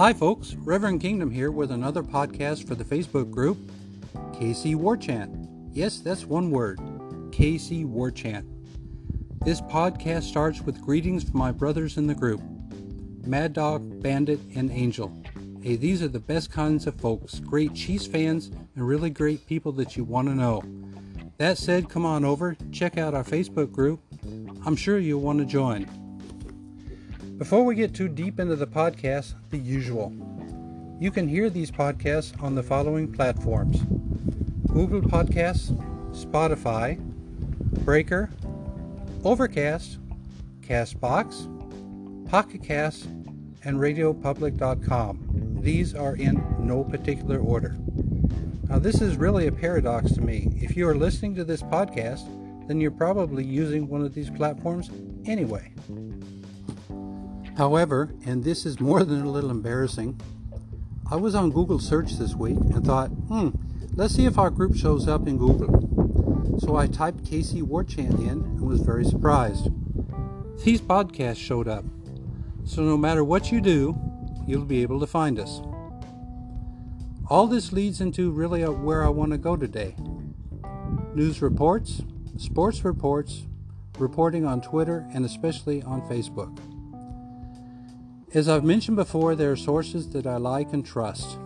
Hi, folks. Reverend Kingdom here with another podcast for the Facebook group, KC War Chant. Yes, that's one word KC War Chant. This podcast starts with greetings from my brothers in the group Mad Dog, Bandit, and Angel. Hey, these are the best kinds of folks, great Chiefs fans, and really great people that you want to know. That said, come on over, check out our Facebook group. I'm sure you'll want to join. Before we get too deep into the podcast, the usual. You can hear these podcasts on the following platforms Google Podcasts, Spotify, Breaker, Overcast, Castbox, Pocket Cast, and RadioPublic.com. These are in no particular order. Now, this is really a paradox to me. If you are listening to this podcast, then you're probably using one of these platforms anyway. However, and this is more than a little embarrassing, I was on Google search this week and thought, hmm, let's see if our group shows up in Google. So I typed KC War Chant in and was very surprised. These podcasts showed up. So no matter what you do, you'll be able to find us. All this leads into really where I want to go today. News reports, sports reports, reporting on Twitter, and especially on Facebook. As I've mentioned before, there are sources that I like and trust.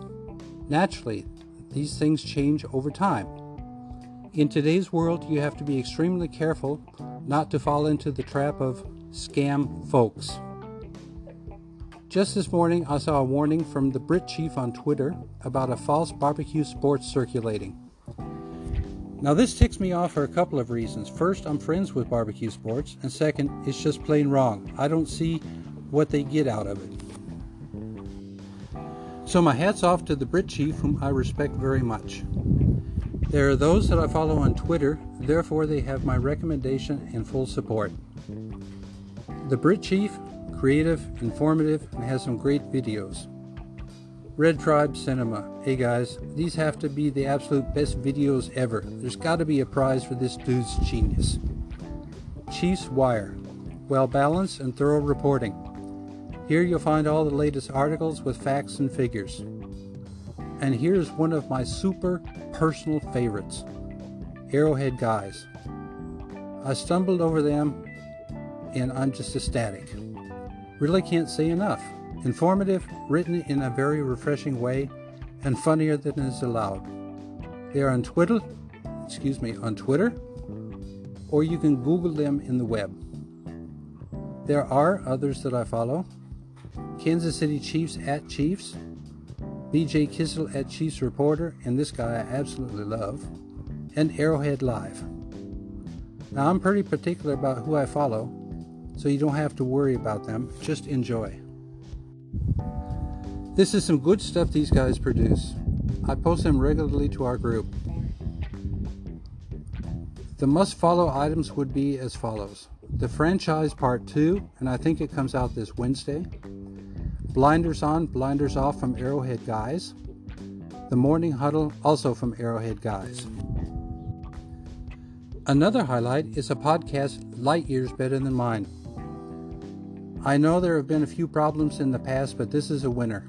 Naturally, these things change over time. In today's world, you have to be extremely careful not to fall into the trap of scam folks. Just this morning, I saw a warning from the Brit Chief on Twitter about a false barbecue sports circulating. Now, this ticks me off for a couple of reasons. First, I'm friends with barbecue sports, and second, it's just plain wrong. I don't see what they get out of it. So, my hat's off to the Brit Chief, whom I respect very much. There are those that I follow on Twitter, therefore, they have my recommendation and full support. The Brit Chief, creative, informative, and has some great videos. Red Tribe Cinema. Hey guys, these have to be the absolute best videos ever. There's got to be a prize for this dude's genius. Chiefs Wire. Well balanced and thorough reporting. Here you'll find all the latest articles with facts and figures. And here's one of my super personal favorites Arrowhead Guys. I stumbled over them and I'm just ecstatic. Really can't say enough. Informative, written in a very refreshing way, and funnier than is allowed. They are on Twitter, excuse me, on Twitter, or you can Google them in the web. There are others that I follow. Kansas City Chiefs at Chiefs, BJ Kissel at Chiefs Reporter, and this guy I absolutely love, and Arrowhead Live. Now, I'm pretty particular about who I follow, so you don't have to worry about them. Just enjoy. This is some good stuff these guys produce. I post them regularly to our group. The must follow items would be as follows The franchise part 2, and I think it comes out this Wednesday. Blinders on, blinders off from Arrowhead Guys. The Morning Huddle, also from Arrowhead Guys. Another highlight is a podcast light years better than mine. I know there have been a few problems in the past, but this is a winner.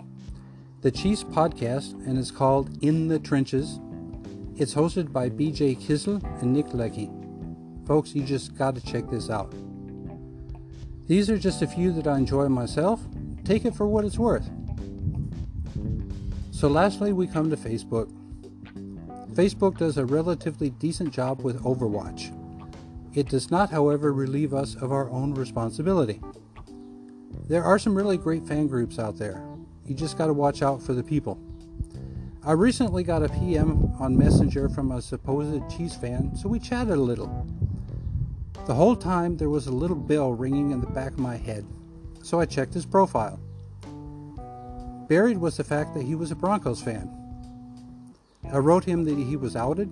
The Chiefs podcast, and it's called In the Trenches. It's hosted by BJ Kissel and Nick Leckey. Folks, you just got to check this out. These are just a few that I enjoy myself, take it for what it's worth. So, lastly, we come to Facebook. Facebook does a relatively decent job with Overwatch. It does not, however, relieve us of our own responsibility. There are some really great fan groups out there. You just got to watch out for the people. I recently got a PM on Messenger from a supposed cheese fan, so we chatted a little. The whole time there was a little bell ringing in the back of my head so I checked his profile. Buried was the fact that he was a Broncos fan. I wrote him that he was outed,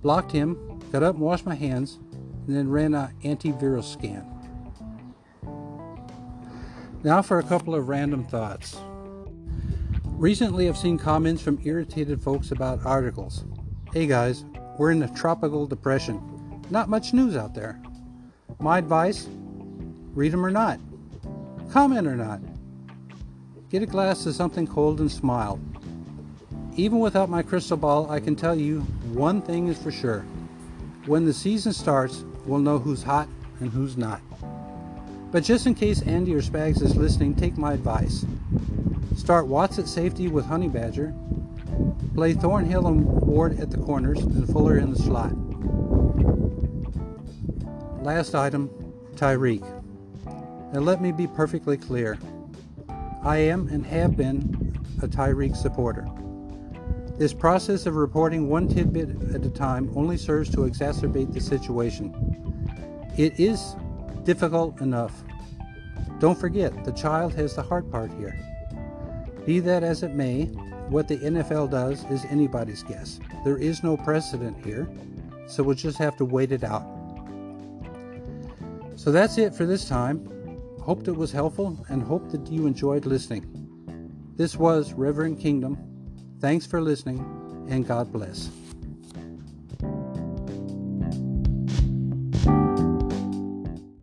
blocked him, got up and washed my hands, and then ran an antiviral scan. Now for a couple of random thoughts. Recently, I've seen comments from irritated folks about articles. Hey guys, we're in a tropical depression. Not much news out there. My advice read them or not comment or not. Get a glass of something cold and smile. Even without my crystal ball, I can tell you one thing is for sure. When the season starts, we'll know who's hot and who's not. But just in case Andy or Spags is listening, take my advice. Start Watts at safety with Honey Badger. Play Thornhill and Ward at the corners and Fuller in the slot. Last item, Tyreek. And let me be perfectly clear. I am and have been a Tyreek supporter. This process of reporting one tidbit at a time only serves to exacerbate the situation. It is difficult enough. Don't forget, the child has the hard part here. Be that as it may, what the NFL does is anybody's guess. There is no precedent here, so we'll just have to wait it out. So that's it for this time. Hoped it was helpful and hope that you enjoyed listening. This was Reverend Kingdom. Thanks for listening and God bless.